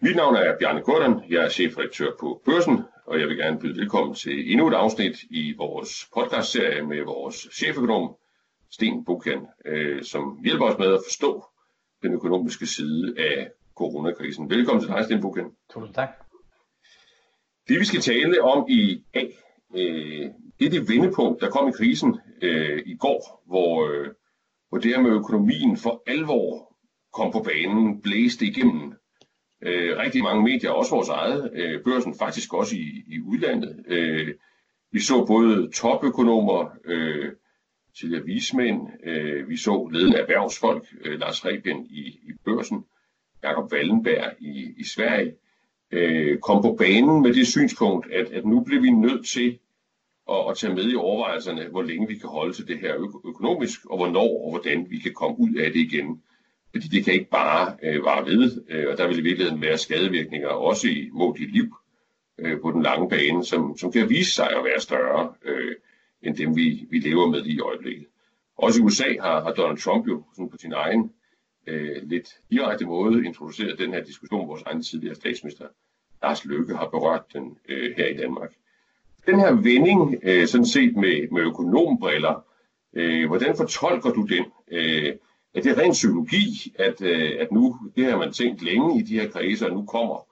Mit navn er Bjarne Korten, jeg er chefredaktør på Børsen, og jeg vil gerne byde velkommen til endnu et afsnit i vores podcastserie med vores cheføkonom, Sten Bukan, øh, som hjælper os med at forstå den økonomiske side af coronakrisen. Velkommen til dig, Sten Bukan. Tusind tak. Det vi skal tale om i dag, øh, det er det vendepunkt, der kom i krisen øh, i går, hvor, øh, hvor det her med økonomien for alvor kom på banen, blæste igennem øh, rigtig mange medier, også vores eget, øh, børsen faktisk også i, i udlandet. Øh, vi så både topøkonomer, øh, tidligere vismænd, øh, vi så ledende erhvervsfolk, øh, Lars Rebien i, i børsen, Jakob Wallenberg i, i Sverige, øh, kom på banen med det synspunkt, at, at nu bliver vi nødt til at, at tage med i overvejelserne, hvor længe vi kan holde til det her ø- økonomisk, og hvornår og hvordan vi kan komme ud af det igen. Fordi det kan ikke bare øh, vare ved, øh, og der vil i virkeligheden være skadevirkninger også i mod dit liv øh, på den lange bane, som, som kan vise sig at være større øh, end dem, vi, vi lever med i øjeblikket. Også i USA har, har Donald Trump jo sådan på sin egen øh, lidt direkte måde introduceret den her diskussion, vores egen tidligere statsminister Lars Løkke har berørt den øh, her i Danmark. Den her vending, øh, sådan set med, med økonombriller, øh, hvordan fortolker du den? Øh, er det ren psykologi, at, øh, at nu, det har man tænkt længe i de her kredse, og nu kommer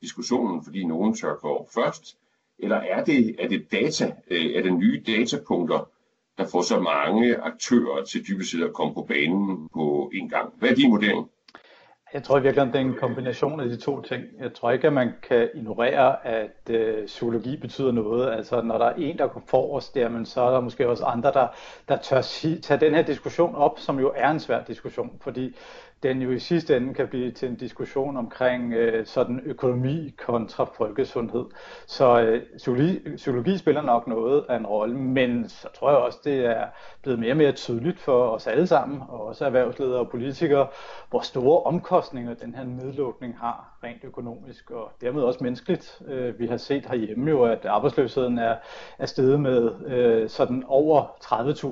diskussionen, fordi nogen tør gå først? Eller er det, er det data, øh, er det nye datapunkter, der får så mange aktører til dybest set at komme på banen på en gang? Hvad er din vurdering? Jeg tror i virkeligheden, det er en kombination af de to ting. Jeg tror ikke, at man kan ignorere, at øh, psykologi betyder noget. Altså, når der er en, der går forrest, jamen, så er der måske også andre, der, der tør sige, tage den her diskussion op, som jo er en svær diskussion. Fordi den jo i sidste ende kan blive til en diskussion omkring øh, sådan økonomi kontra folkesundhed. Så øh, psykologi, psykologi spiller nok noget af en rolle, men så tror jeg også, det er blevet mere og mere tydeligt for os alle sammen, og også erhvervsledere og politikere, hvor store omkostninger den her nedlukning har rent økonomisk og dermed også menneskeligt. Øh, vi har set herhjemme jo, at arbejdsløsheden er, er steget med øh, sådan over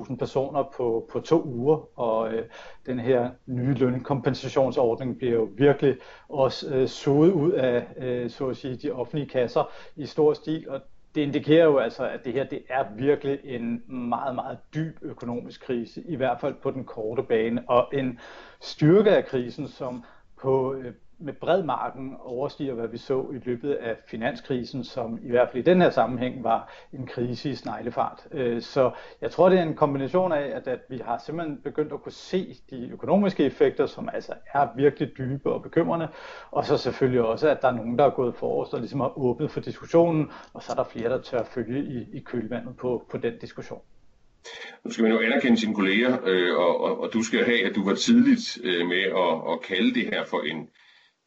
30.000 personer på, på to uger, og øh, den her nye kompensationsordning bliver jo virkelig også øh, suget ud af øh, så at sige, de offentlige kasser i stor stil, og det indikerer jo altså, at det her det er virkelig en meget, meget dyb økonomisk krise, i hvert fald på den korte bane, og en styrke af krisen, som på øh, med bred marken overstiger, hvad vi så i løbet af finanskrisen, som i hvert fald i den her sammenhæng var en krise i sneglefart. Øh, så jeg tror, det er en kombination af, at, at vi har simpelthen begyndt at kunne se de økonomiske effekter, som altså er virkelig dybe og bekymrende, og så selvfølgelig også, at der er nogen, der er gået forrest og ligesom har åbnet for diskussionen, og så er der flere, der tør følge i, i kølvandet på, på den diskussion. Nu skal man jo anerkende sine kolleger, øh, og, og, og du skal have, at du var tidligt øh, med at, at kalde det her for en,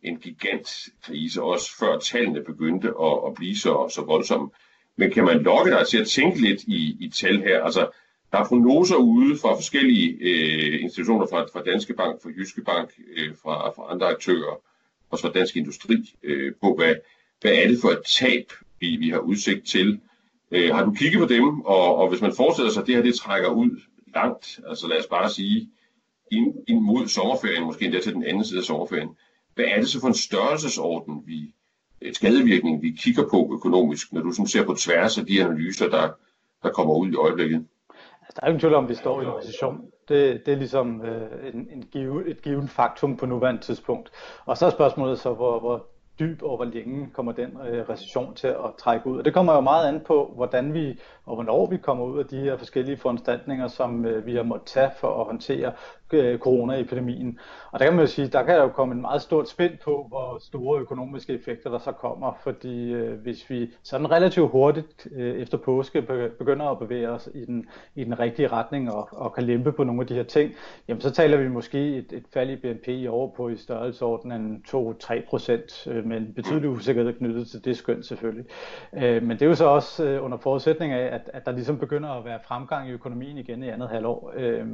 en gigantkrise, også før tallene begyndte at, at blive så, så voldsomme. Men kan man lokke dig til at tænke lidt i, i tal her? Altså, der er prognoser ude fra forskellige øh, institutioner, fra, fra Danske Bank, fra Jyske Bank, øh, fra, fra andre aktører, også fra Dansk Industri, øh, på hvad, hvad er det for et tab, vi, vi har udsigt til. Øh, har du kigget på dem, og, og hvis man forestiller sig, at det her det trækker ud langt, altså lad os bare sige, ind, ind mod sommerferien, måske endda til den anden side af sommerferien, hvad er det så for en størrelsesorden, vi, øh, skadevirkning, vi kigger på økonomisk, når du sådan ser på tværs af de analyser, der, der kommer ud i øjeblikket? Altså, der er jo ingen tvivl om, at vi står i en recession. Det, det er ligesom øh, en, en give, et givet faktum på nuværende tidspunkt. Og så er spørgsmålet så, hvor, hvor dyb og hvor længe kommer den øh, recession til at trække ud. Og det kommer jo meget an på, hvordan vi og hvornår vi kommer ud af de her forskellige foranstaltninger, som øh, vi har måttet tage for at håndtere øh, coronaepidemien. Og der kan man jo sige, der kan jo komme en meget stort spænd på, hvor store økonomiske effekter der så kommer, fordi øh, hvis vi sådan relativt hurtigt øh, efter påske begynder at bevæge os i den, i den rigtige retning og, og kan lempe på nogle af de her ting, jamen så taler vi måske et, et fald i BNP i år på i størrelsesordenen 2-3 procent, øh, men betydelig usikkerhed knyttet til det skøn selvfølgelig. Øh, men det er jo så også øh, under forudsætning af, at, at der ligesom begynder at være fremgang i økonomien igen i andet halvår. Øh,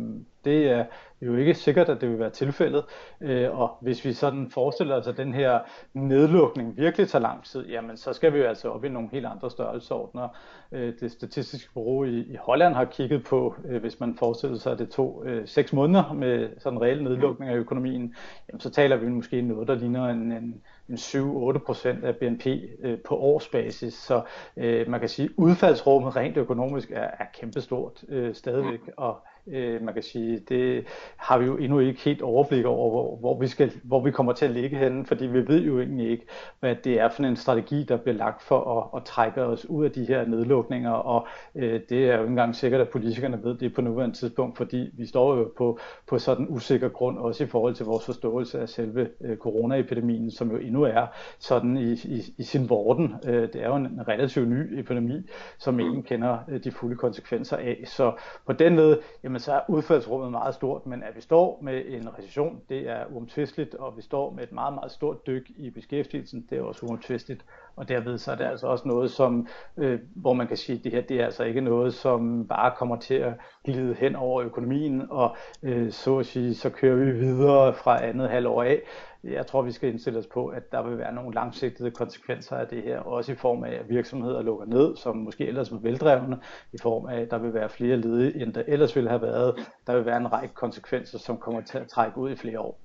det er jo ikke sikkert, at det vil være tilfældet. Øh, og hvis vi sådan forestiller os, at den her nedlukning virkelig tager lang tid, jamen så skal vi jo altså op i nogle helt andre størrelseordner. Øh, det statistiske bureau i, i Holland har kigget på, øh, hvis man forestiller sig, at det tog øh, seks måneder med sådan en reel nedlukning af økonomien, jamen så taler vi måske noget, der ligner en en 7-8 procent af BNP øh, på årsbasis. Så øh, man kan sige, at udfaldsrummet rent økonomisk er, er kæmpestort øh, stadigvæk, og Øh, man kan sige, det har vi jo endnu ikke helt overblik over, hvor, hvor, vi, skal, hvor vi kommer til at ligge henne, fordi vi ved jo egentlig ikke, hvad det er for en strategi, der bliver lagt for at, at trække os ud af de her nedlukninger, og øh, det er jo ikke engang sikkert, at politikerne ved det på nuværende tidspunkt, fordi vi står jo på, på sådan usikker grund, også i forhold til vores forståelse af selve øh, coronaepidemien, som jo endnu er sådan i, i, i sin vorden. Øh, det er jo en relativt ny epidemi, som ingen kender øh, de fulde konsekvenser af. Så på den led, jamen så er udfaldsrummet meget stort, men at vi står med en recession, det er uomtvisteligt, og vi står med et meget, meget stort dyk i beskæftigelsen, det er også uomtvisteligt, og derved så er det altså også noget, som, øh, hvor man kan sige, at det her det er altså ikke noget, som bare kommer til at glide hen over økonomien, og øh, så at sige, så kører vi videre fra andet halvår af, jeg tror, vi skal indstille os på, at der vil være nogle langsigtede konsekvenser af det her, også i form af, at virksomheder lukker ned, som måske ellers var veldrevne, i form af, at der vil være flere ledige, end der ellers ville have været. Der vil være en række konsekvenser, som kommer til at trække ud i flere år.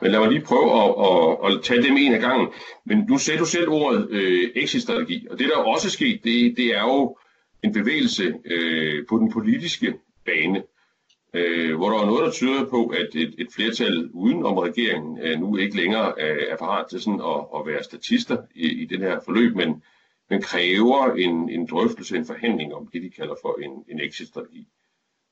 Men lad mig lige prøve at, at, at tage dem en af gangen. Men nu sagde du selv ordet øh, exit-strategi, og det der også er sket, det, det er jo en bevægelse øh, på den politiske bane øh, hvor der er noget, der tyder på, at et, et flertal uden om regeringen øh, nu ikke længere er, er parat til sådan at, at være statister i, i den her forløb, men, men kræver en, en drøftelse, en forhandling om det, de kalder for en, en exit-strategi.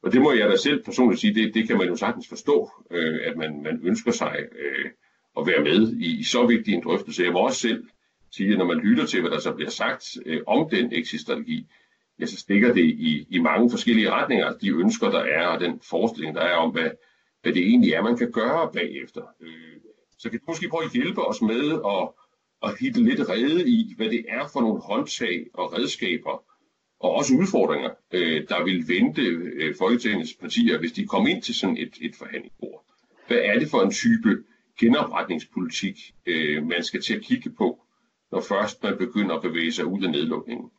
Og det må jeg da selv personligt sige, det, det kan man jo sagtens forstå, øh, at man, man ønsker sig øh, at være med i, i så vigtig en drøftelse. Jeg må også selv sige, at når man lytter til, hvad der så bliver sagt øh, om den exit-strategi, ja, så stikker det i, i mange forskellige retninger, de ønsker, der er, og den forestilling, der er om, hvad, hvad det egentlig er, man kan gøre bagefter. Øh, så kan du måske prøve at hjælpe os med at, at hitte lidt rede i, hvad det er for nogle håndtag og redskaber, og også udfordringer, øh, der vil vente øh, Folketingets partier, hvis de kommer ind til sådan et, et forhandlingsbord. Hvad er det for en type genopretningspolitik, øh, man skal til at kigge på, når først man begynder at bevæge sig ud af nedlukningen?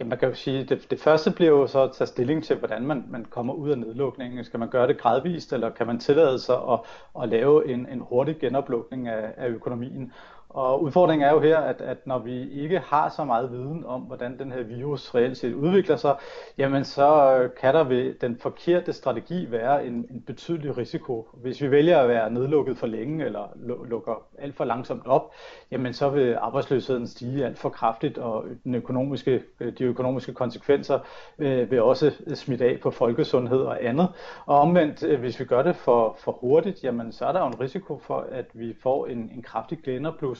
Ja, man kan jo sige, det, det første bliver jo så at tage stilling til, hvordan man, man kommer ud af nedlukningen. Skal man gøre det gradvist, eller kan man tillade sig at, at lave en, en hurtig genoplukning af, af økonomien? Og udfordringen er jo her, at, at når vi ikke har så meget viden om, hvordan den her virus reelt set udvikler sig, jamen så øh, kan der ved den forkerte strategi være en, en betydelig risiko. Hvis vi vælger at være nedlukket for længe eller lukker alt for langsomt op, jamen så vil arbejdsløsheden stige alt for kraftigt, og den økonomiske, øh, de økonomiske konsekvenser øh, vil også smitte af på folkesundhed og andet. Og omvendt, øh, hvis vi gør det for, for hurtigt, jamen så er der jo en risiko for, at vi får en, en kraftig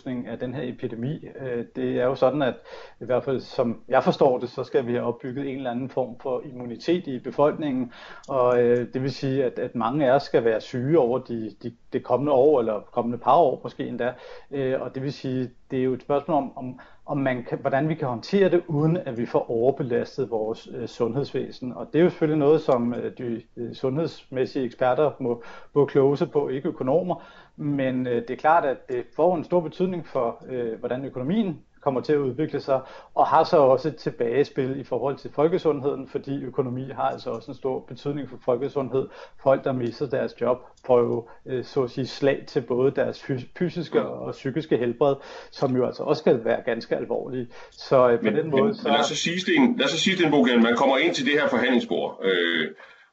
genopblusning af den her epidemi. Øh, det er jo sådan, at i hvert fald som jeg forstår det, så skal vi have opbygget en eller anden form for immunitet i befolkningen, og øh, det vil sige, at, at mange af os skal være syge over de, de, det kommende år, eller kommende par år måske endda, øh, og det vil sige, det er jo et spørgsmål om, om, om man kan, hvordan vi kan håndtere det, uden at vi får overbelastet vores øh, sundhedsvæsen. Og det er jo selvfølgelig noget, som øh, de øh, sundhedsmæssige eksperter må, må kloge sig på, ikke økonomer. Men øh, det er klart, at det får en stor betydning for, øh, hvordan økonomien kommer til at udvikle sig, og har så også et tilbagespil i forhold til folkesundheden, fordi økonomi har altså også en stor betydning for folkesundhed. Folk, der mister deres job, får jo øh, så at sige slag til både deres fysiske og psykiske helbred, som jo altså også skal være ganske alvorlige. Så øh, på men, den måde... Men, så... lad os så sige, Sten, lad os så sige, Sten man kommer ind til det her forhandlingsbord, øh,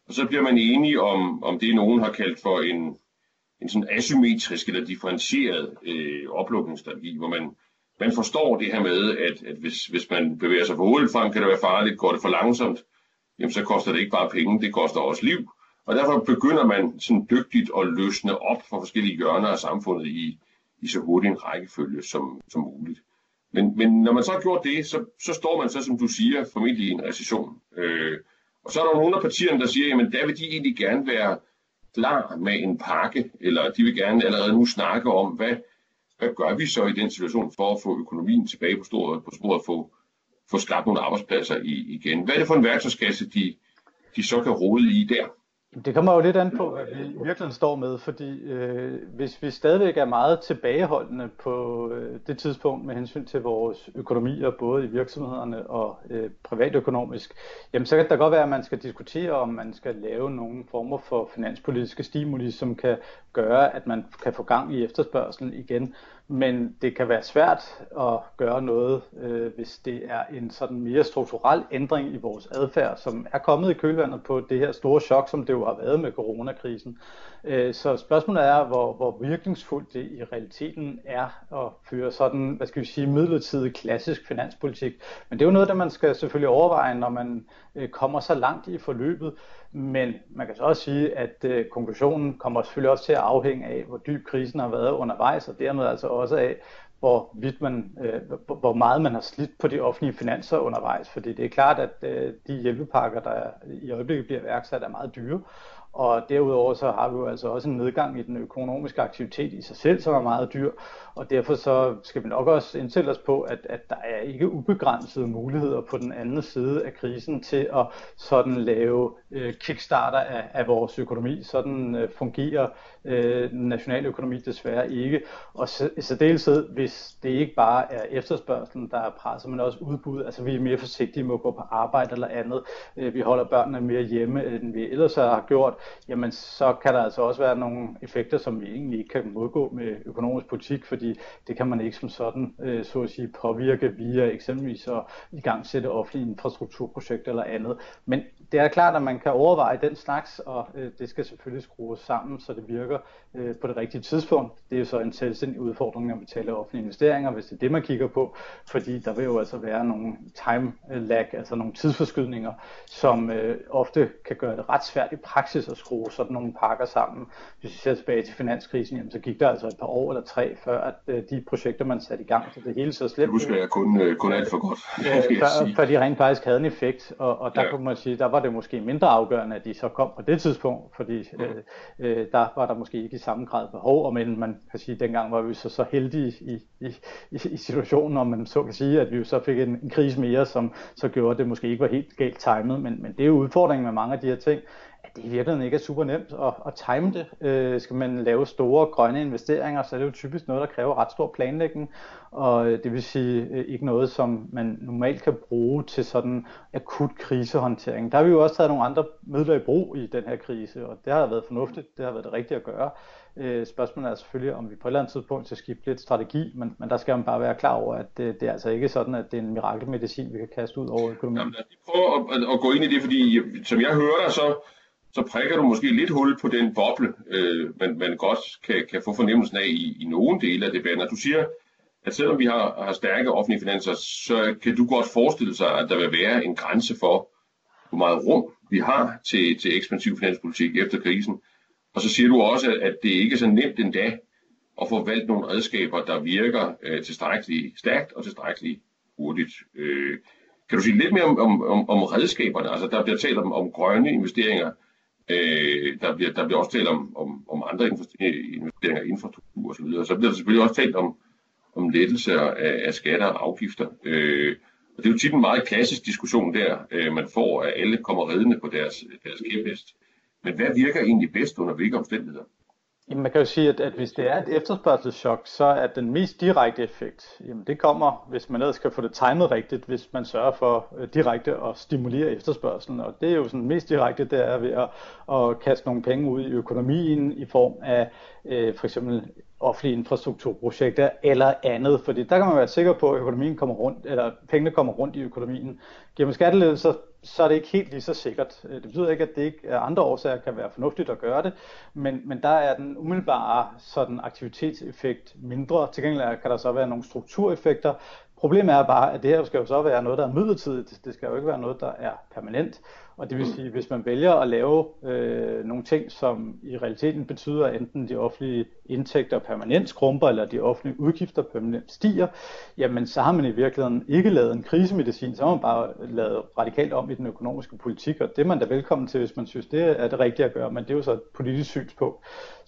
og så bliver man enige om, om det, nogen har kaldt for en, en sådan asymmetrisk eller differentieret øh, oplukningsstrategi, hvor man man forstår det her med, at, at hvis, hvis man bevæger sig for hurtigt frem, kan det være farligt. Går det for langsomt, jamen så koster det ikke bare penge, det koster også liv. Og derfor begynder man sådan dygtigt at løsne op for forskellige hjørner af samfundet i, i så hurtig en rækkefølge som, som muligt. Men, men når man så har gjort det, så, så står man så, som du siger, formentlig i en recession. Øh, og så er der nogle af partierne, der siger, jamen der vil de egentlig gerne være klar med en pakke, eller de vil gerne allerede nu snakke om, hvad, hvad gør vi så i den situation for at få økonomien tilbage på, sporet, på sporet og få, få skabt nogle arbejdspladser i, igen? Hvad er det for en værktøjskasse, de, de så kan rode i der? Det kommer jo lidt an på, hvad vi virkelig står med, fordi øh, hvis vi stadigvæk er meget tilbageholdende på øh, det tidspunkt med hensyn til vores økonomier, både i virksomhederne og øh, privatøkonomisk, jamen så kan det godt være, at man skal diskutere, om man skal lave nogle former for finanspolitiske stimuli, som kan gøre, at man kan få gang i efterspørgselen igen. Men det kan være svært at gøre noget, øh, hvis det er en sådan mere strukturel ændring i vores adfærd, som er kommet i kølvandet på det her store chok, som det jo har været med coronakrisen. Øh, så spørgsmålet er, hvor, hvor virkningsfuldt det i realiteten er at føre sådan, hvad skal vi sige, midlertidig klassisk finanspolitik. Men det er jo noget, der man skal selvfølgelig overveje, når man øh, kommer så langt i forløbet. Men man kan så også sige, at øh, konklusionen kommer selvfølgelig også til at afhænge af, hvor dyb krisen har været undervejs, og dermed altså også af, hvor, vidt man, øh, hvor meget man har slidt på de offentlige finanser undervejs. Fordi det er klart, at øh, de hjælpepakker, der i øjeblikket bliver værksat, er meget dyre. Og derudover så har vi jo altså også en nedgang i den økonomiske aktivitet i sig selv, som er meget dyr. Og derfor så skal vi nok også indstille os på, at, at der er ikke ubegrænsede muligheder på den anden side af krisen til at sådan lave øh, kickstarter af, af vores økonomi. Sådan øh, fungerer øh, nationaløkonomi nationale økonomi desværre ikke. Og i særdeleshed, hvis det ikke bare er efterspørgselen, der er presset, men også udbud. Altså vi er mere forsigtige med at gå på arbejde eller andet. Øh, vi holder børnene mere hjemme, øh, end vi ellers har gjort. Jamen så kan der altså også være nogle effekter, som vi egentlig ikke kan modgå med økonomisk politik, fordi det kan man ikke som sådan, øh, så at sige, påvirke via eksempelvis at i gang sætte offentlige infrastrukturprojekter eller andet. Men det er klart, at man kan overveje den slags, og øh, det skal selvfølgelig skrues sammen, så det virker øh, på det rigtige tidspunkt. Det er jo så en selvstændig udfordring, når vi taler offentlige investeringer, hvis det er det, man kigger på, fordi der vil jo altså være nogle time lag, altså nogle tidsforskydninger, som øh, ofte kan gøre det ret svært i praksis at skrue sådan nogle pakker sammen. Hvis vi ser tilbage til finanskrisen, jamen, så gik der altså et par år eller tre, før at øh, de projekter, man satte i gang, så det hele så slemt. Det husker jeg kun, øh, kun alt for godt. Øh, før, før de rent faktisk havde en effekt, og, og der ja. kunne man sige, der var det måske mindre afgørende, at de så kom på det tidspunkt, fordi mm. øh, øh, der var der måske ikke i samme grad behov, og men man kan sige, at dengang var vi så, så heldige i, i, i, i situationen, om man så kan sige, at vi så fik en, en krise mere, som så gjorde, at det måske ikke var helt galt timet, men, men det er jo udfordringen med mange af de her ting, at det i virkeligheden ikke er super nemt at, at time det. Øh, skal man lave store grønne investeringer, så er det jo typisk noget, der kræver ret stor planlægning, og øh, det vil sige øh, ikke noget, som man normalt kan bruge til sådan akut krisehåndtering. Der har vi jo også taget nogle andre midler i brug i den her krise, og det har været fornuftigt, det har været det rigtige at gøre. Øh, spørgsmålet er selvfølgelig, om vi på et eller andet tidspunkt skal skifte lidt strategi, men, men der skal man bare være klar over, at det, det er altså ikke sådan, at det er en mirakelmedicin, vi kan kaste ud over økonomien. Jamen, prøv at, at gå ind i det, fordi som jeg hører dig, så så prikker du måske lidt hul på den boble, øh, man, man godt kan, kan få fornemmelsen af i, i nogle dele af debatten. Du siger, at selvom vi har, har stærke offentlige finanser, så kan du godt forestille sig, at der vil være en grænse for, hvor meget rum vi har til, til ekspansiv finanspolitik efter krisen. Og så siger du også, at det ikke er så nemt endda at få valgt nogle redskaber, der virker øh, tilstrækkeligt stærkt og tilstrækkeligt hurtigt. Øh, kan du sige lidt mere om, om, om redskaberne? Altså der bliver talt om, om grønne investeringer, Øh, der, bliver, der bliver også talt om, om, om andre investeringer i infrastruktur osv. Så, så bliver der selvfølgelig også talt om, om lettelser af, af skatter og afgifter. Øh, og det er jo tit en meget klassisk diskussion der, øh, man får, at alle kommer reddende på deres, deres kæphest. Men hvad virker egentlig bedst under hvilke omstændigheder? Jamen, man kan jo sige, at, at hvis det er et efterspørgselschok, så er den mest direkte effekt, jamen det kommer, hvis man ellers kan få det timet rigtigt, hvis man sørger for øh, direkte at stimulere efterspørgselen. Og det er jo sådan mest direkte, det er ved at, at kaste nogle penge ud i økonomien i form af øh, for eksempel offentlige infrastrukturprojekter eller andet, fordi der kan man være sikker på, at økonomien kommer rundt, eller pengene kommer rundt i økonomien. Giver man skattelettelser, så er det ikke helt lige så sikkert. Øh, det betyder ikke, at det ikke af andre årsager kan være fornuftigt at gøre det, men, men der er den umiddelbare sådan aktivitetseffekt mindre. Til gengæld kan der så være nogle struktureffekter. Problemet er bare, at det her skal jo så være noget, der er midlertidigt. Det skal jo ikke være noget, der er permanent. Og det vil sige, hvis man vælger at lave øh, nogle ting, som i realiteten betyder, at enten de offentlige indtægter permanent skrumper, eller de offentlige udgifter permanent stiger, jamen så har man i virkeligheden ikke lavet en krisemedicin, så har man bare lavet radikalt om i den økonomiske politik, og det er man da velkommen til, hvis man synes, det er det rigtige at gøre, men det er jo så et politisk synspunkt.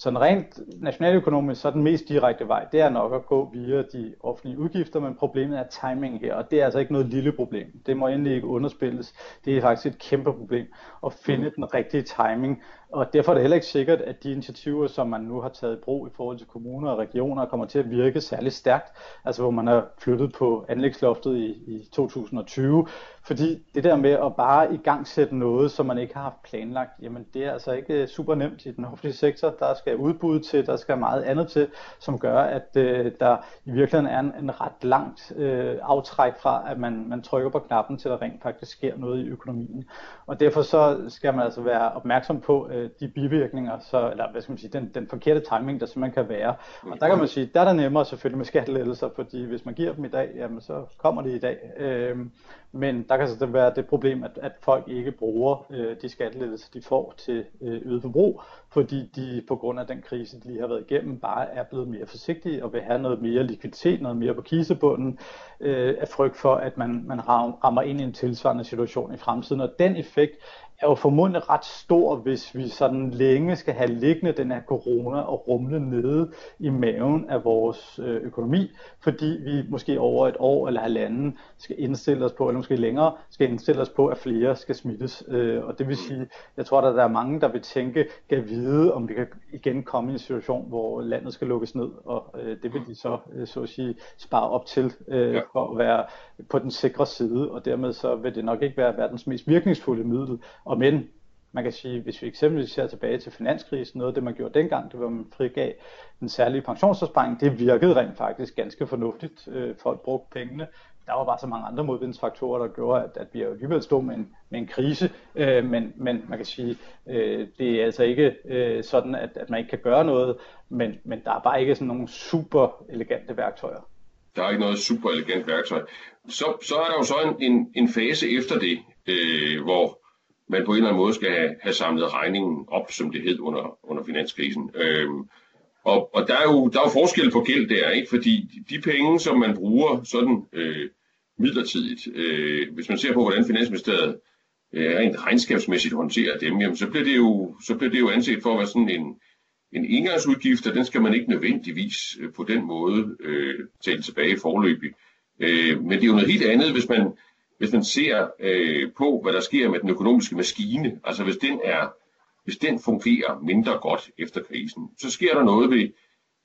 en rent nationaløkonomisk, så er den mest direkte vej, det er nok at gå via de offentlige udgifter, men problemet er timing her, og det er altså ikke noget lille problem. Det må endelig ikke underspilles. Det er faktisk et kæmpe problem at finde den rigtige timing, og derfor er det heller ikke sikkert, at de initiativer, som man nu har taget i brug i forhold til kommuner og regioner, kommer til at virke særlig stærkt. Altså hvor man har flyttet på anlægsloftet i, i 2020, fordi det der med at bare i gang sætte noget, som man ikke har haft planlagt, jamen det er altså ikke øh, super nemt i den offentlige sektor. Der skal udbud til, der skal meget andet til, som gør, at øh, der i virkeligheden er en, en ret langt øh, aftræk fra, at man, man trykker på knappen til, der rent faktisk sker noget i økonomien. Og derfor så skal man altså være opmærksom på øh, de bivirkninger, så, eller hvad skal man sige, den, den forkerte timing, der simpelthen kan være. Og der kan man sige, der er der nemmere selvfølgelig med skattelettelser, fordi hvis man giver dem i dag, jamen så kommer de i dag. Øh, men der kan så være det problem, at, at folk ikke bruger øh, de skattelettelser, de får til øh, øget forbrug, fordi de på grund af den krise, de lige har været igennem, bare er blevet mere forsigtige og vil have noget mere likviditet, noget mere på kisebunden, øh, af frygt for, at man, man rammer ind i en tilsvarende situation i fremtiden. Og den effekt er jo formodentlig ret stor, hvis vi sådan længe skal have liggende den her corona og rumle nede i maven af vores øh, økonomi, fordi vi måske over et år eller halvanden skal indstille os på, eller måske længere, skal indstille os på, at flere skal smittes. Øh, og det vil sige, jeg tror, at der er mange, der vil tænke, kan vide, om vi kan igen komme i en situation, hvor landet skal lukkes ned, og øh, det vil de så, så at sige, spare op til for at være på den sikre side, og dermed så vil det nok ikke være verdens mest virkningsfulde middel. Og men man kan sige, hvis vi eksempelvis ser tilbage til finanskrisen, noget af det man gjorde dengang, det var, at man frigav den særlige pensionsopsparing, det virkede rent faktisk ganske fornuftigt. Øh, folk brugte pengene. Der var bare så mange andre modvindsfaktorer, der gjorde, at, at vi alligevel stod med en, med en krise. Øh, men, men man kan sige, øh, det er altså ikke øh, sådan, at, at man ikke kan gøre noget, men, men der er bare ikke sådan nogle super elegante værktøjer. Der er ikke noget super elegant værktøj. Så, så er der jo så en, en, en fase efter det, øh, hvor man på en eller anden måde skal have, have samlet regningen op, som det hed under, under finanskrisen. Øhm, og, og der er jo der er jo forskel på gæld der, ikke? fordi de penge, som man bruger sådan øh, midlertidigt, øh, hvis man ser på, hvordan Finansministeriet øh, rent regnskabsmæssigt håndterer dem, jamen, så, bliver det jo, så bliver det jo anset for at være sådan en, en engangsudgift, og den skal man ikke nødvendigvis øh, på den måde øh, tale tilbage forløbig. Øh, men det er jo noget helt andet, hvis man, hvis man ser øh, på, hvad der sker med den økonomiske maskine. Altså hvis den, er, hvis den fungerer mindre godt efter krisen, så sker der noget ved,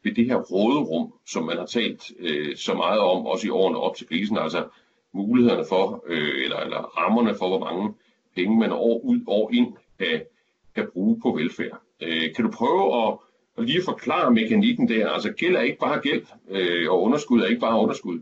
ved det her råderum, som man har talt øh, så meget om, også i årene op til krisen. Altså mulighederne for, øh, eller, eller rammerne for, hvor mange penge man år ud, år ind kan, kan bruge på velfærd. Øh, kan du prøve at, at lige forklare mekanikken der? Altså gæld er ikke bare gæld, øh, og underskud er ikke bare underskud.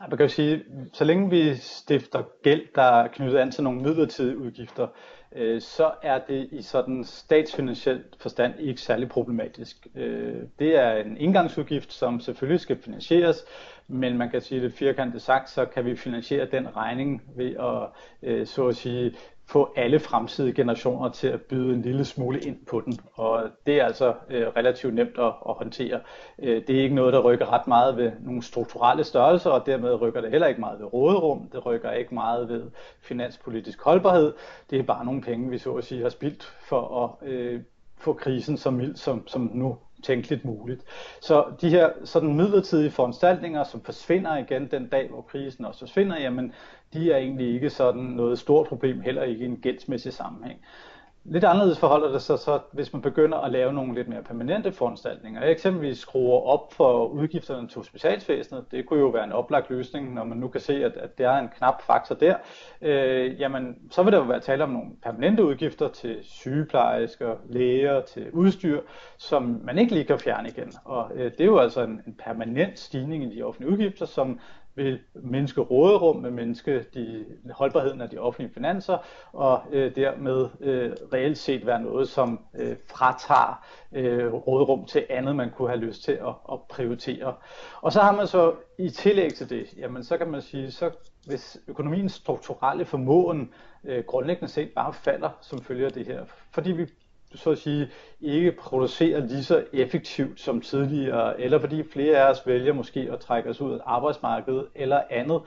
Man kan jo sige, så længe vi stifter gæld, der er knyttet an til nogle midlertidige udgifter, øh, så er det i sådan statsfinansielt forstand ikke særlig problematisk. Øh, det er en indgangsudgift, som selvfølgelig skal finansieres, men man kan sige det firkantet sagt, så kan vi finansiere den regning ved at, øh, så at sige, få alle fremtidige generationer til at byde en lille smule ind på den. Og det er altså øh, relativt nemt at, at håndtere. Øh, det er ikke noget, der rykker ret meget ved nogle strukturelle størrelser, og dermed rykker det heller ikke meget ved råderum. Det rykker ikke meget ved finanspolitisk holdbarhed. Det er bare nogle penge, vi så at sige har spildt for at øh, få krisen så mild som, som nu tænkeligt muligt. Så de her sådan midlertidige foranstaltninger, som forsvinder igen den dag, hvor krisen også forsvinder, jamen de er egentlig ikke sådan noget stort problem, heller ikke i en gældsmæssig sammenhæng. Lidt anderledes forholder det sig så, hvis man begynder at lave nogle lidt mere permanente foranstaltninger. Eksempelvis skruer op for udgifterne til hospitalsvæsenet. Det kunne jo være en oplagt løsning, når man nu kan se, at, at der er en knap faktor der. Øh, jamen, så vil der jo være tale om nogle permanente udgifter til sygeplejersker, læger, til udstyr, som man ikke lige kan fjerne igen. Og øh, det er jo altså en, en permanent stigning i de offentlige udgifter, som vil mindske råderum, vil mindske de, holdbarheden af de offentlige finanser, og øh, dermed øh, reelt set være noget, som øh, fratager øh, råderum til andet, man kunne have lyst til at, at prioritere. Og så har man så i tillæg til det, jamen så kan man sige, så hvis økonomiens strukturelle formåen øh, grundlæggende set bare falder som følger det her, fordi vi så at sige ikke producerer lige så effektivt som tidligere, eller fordi flere af os vælger måske at trække os ud af arbejdsmarkedet eller andet,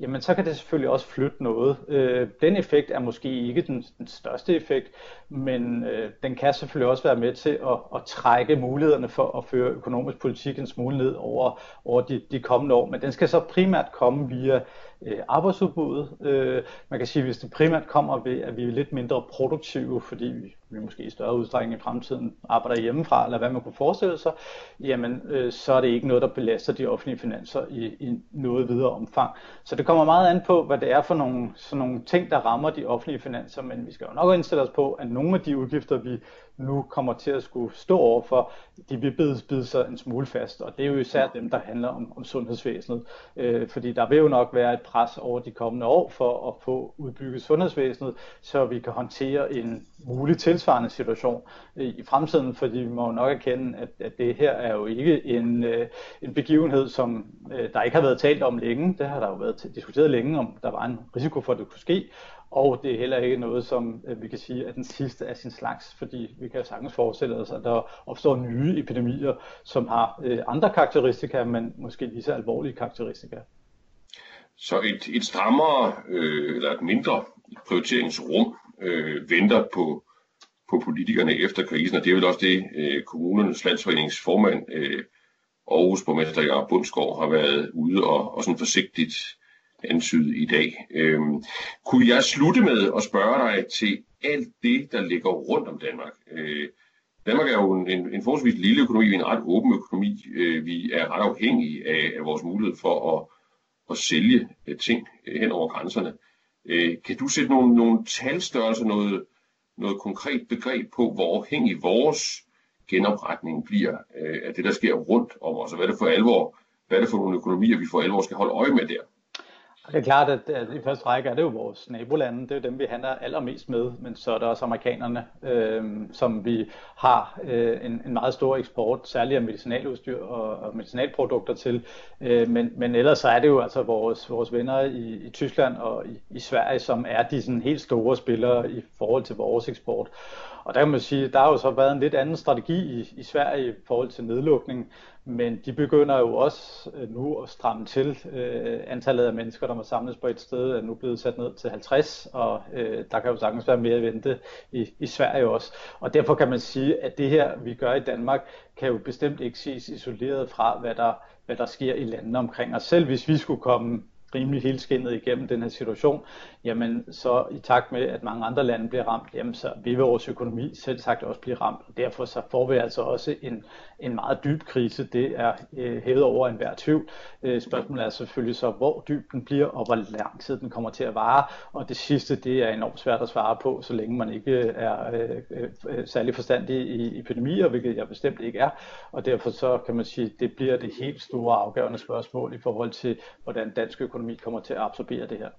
jamen så kan det selvfølgelig også flytte noget. Øh, den effekt er måske ikke den, den største effekt, men øh, den kan selvfølgelig også være med til at, at trække mulighederne for at føre økonomisk politik en smule ned over, over de, de kommende år. Men den skal så primært komme via øh, arbejdsudbuddet. Øh, man kan sige, at hvis det primært kommer ved, at vi er lidt mindre produktive, fordi vi, vi måske i større udstrækning i fremtiden arbejder hjemmefra, eller hvad man kunne forestille sig, jamen øh, så er det ikke noget, der belaster de offentlige finanser i, i noget videre omfang. Så det kommer meget an på, hvad det er for nogle, sådan nogle ting, der rammer de offentlige finanser, men vi skal jo nok indstille os på, at nogle af de udgifter, vi nu kommer til at skulle stå overfor, de vil bide, bide sig en smule fast, og det er jo især dem, der handler om, om sundhedsvæsenet, øh, fordi der vil jo nok være et pres over de kommende år for at få udbygget sundhedsvæsenet, så vi kan håndtere en mulig tilsvarende situation i fremtiden, fordi vi må jo nok erkende, at, at det her er jo ikke en, øh, en begivenhed, som øh, der ikke har været talt om længe. Det har der jo været diskuteret længe, om der var en risiko for, at det kunne ske, og det er heller ikke noget, som øh, vi kan sige er den sidste af sin slags, fordi vi kan sagtens forestille os, at der opstår nye epidemier, som har øh, andre karakteristika, men måske lige så alvorlige karakteristika. Så et, et strammere øh, eller et mindre prioriteringsrum øh, venter på, på politikerne efter krisen, og det er vel også det, øh, kommunernes landsforeningsformand, øh, Aarhus borgmester Jacob Bundsgaard, har været ude og, og sådan forsigtigt antydet i dag. Øhm, kunne jeg slutte med at spørge dig til alt det, der ligger rundt om Danmark? Øh, Danmark er jo en, en, en forholdsvis lille økonomi, vi er en ret åben økonomi. Øh, vi er ret afhængige af, af vores mulighed for at, at sælge øh, ting øh, hen over grænserne. Øh, kan du sætte nogle, nogle talstørrelser, noget, noget konkret begreb på, hvor afhængig vores genopretning bliver øh, af det, der sker rundt om os, og hvad er det for alvor, hvad er det for nogle økonomier, vi for alvor skal holde øje med der? Det er klart, at, at i første række er det jo vores nabolande, det er jo dem, vi handler allermest med, men så er der også amerikanerne, øh, som vi har øh, en, en meget stor eksport, særligt af medicinaludstyr og, og medicinalprodukter til, øh, men, men ellers så er det jo altså vores, vores venner i, i Tyskland og i, i Sverige, som er de sådan helt store spillere i forhold til vores eksport. Og der kan man sige, der har jo så været en lidt anden strategi i, i Sverige i forhold til nedlukning, men de begynder jo også øh, nu at stramme til. Øh, antallet af mennesker, der må samles på et sted, er nu blevet sat ned til 50, og øh, der kan jo sagtens være mere at vente i, i Sverige også. Og derfor kan man sige, at det her, vi gør i Danmark, kan jo bestemt ikke ses isoleret fra, hvad der, hvad der sker i landene omkring os. Selv hvis vi skulle komme rimelig helskindet igennem den her situation, jamen så i takt med, at mange andre lande bliver ramt, jamen så vil vores økonomi selv sagt også blive ramt. Og derfor så får vi altså også en, en meget dyb krise. Det er øh, hævet over enhver tvivl. Øh, spørgsmålet er selvfølgelig så, hvor dyb den bliver, og hvor lang tid den kommer til at vare. Og det sidste, det er enormt svært at svare på, så længe man ikke øh, er øh, øh, særlig forstandig i epidemier, hvilket jeg bestemt ikke er. Og derfor så kan man sige, det bliver det helt store afgørende spørgsmål i forhold til, hvordan dansk økonomi kommer til at absorbere det her.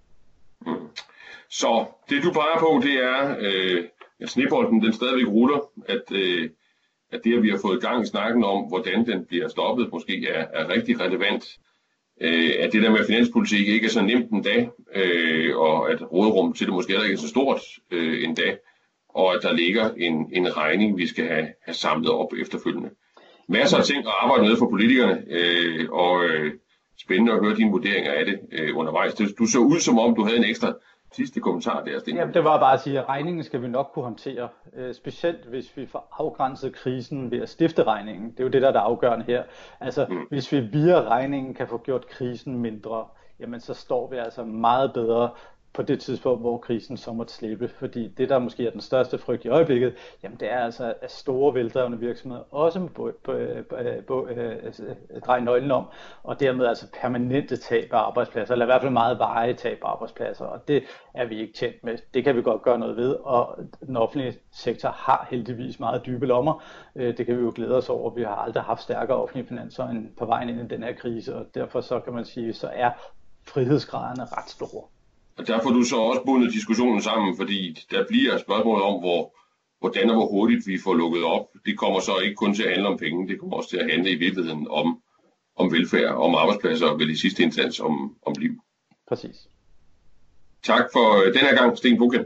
Så det du peger på, det er, øh, at snebolden den stadigvæk ruller, at, øh, at det, at vi har fået gang i snakken om, hvordan den bliver stoppet, måske er, er rigtig relevant. Øh, at det der med finanspolitik ikke er så nemt en dag, øh, og at råderummet til det måske heller ikke er så stort øh, en dag, og at der ligger en, en regning, vi skal have, have samlet op efterfølgende. Masser af ting at arbejde med for politikerne, øh, og øh, spændende at høre dine vurderinger af det øh, undervejs. Du så ud som om, du havde en ekstra sidste kommentar der, Sten. Jamen, det var bare at sige, at regningen skal vi nok kunne håndtere. Øh, specielt hvis vi får afgrænset krisen ved at stifte regningen. Det er jo det, der er det afgørende her. Altså, mm. hvis vi via regningen kan få gjort krisen mindre, jamen så står vi altså meget bedre på det tidspunkt, hvor krisen så måtte slippe. Fordi det, der måske er den største frygt i øjeblikket, jamen det er altså, at store veldrevne virksomheder også må bo, bo, bo, øh, dreje nøglen om, og dermed altså permanente tab af arbejdspladser, eller i hvert fald meget veje tab af arbejdspladser, og det er vi ikke tjent med. Det kan vi godt gøre noget ved, og den offentlige sektor har heldigvis meget dybe lommer. Øh, det kan vi jo glæde os over. Vi har aldrig haft stærkere offentlige finanser end på vejen ind i den her krise, og derfor så kan man sige, så er frihedsgraderne ret store. Og der får du så også bundet diskussionen sammen, fordi der bliver spørgsmål om, hvor, hvordan og hvor hurtigt vi får lukket op. Det kommer så ikke kun til at handle om penge, det kommer også til at handle i virkeligheden om, om velfærd, om arbejdspladser og vel i sidste instans om, om liv. Præcis. Tak for øh, den her gang, Sten Bukken.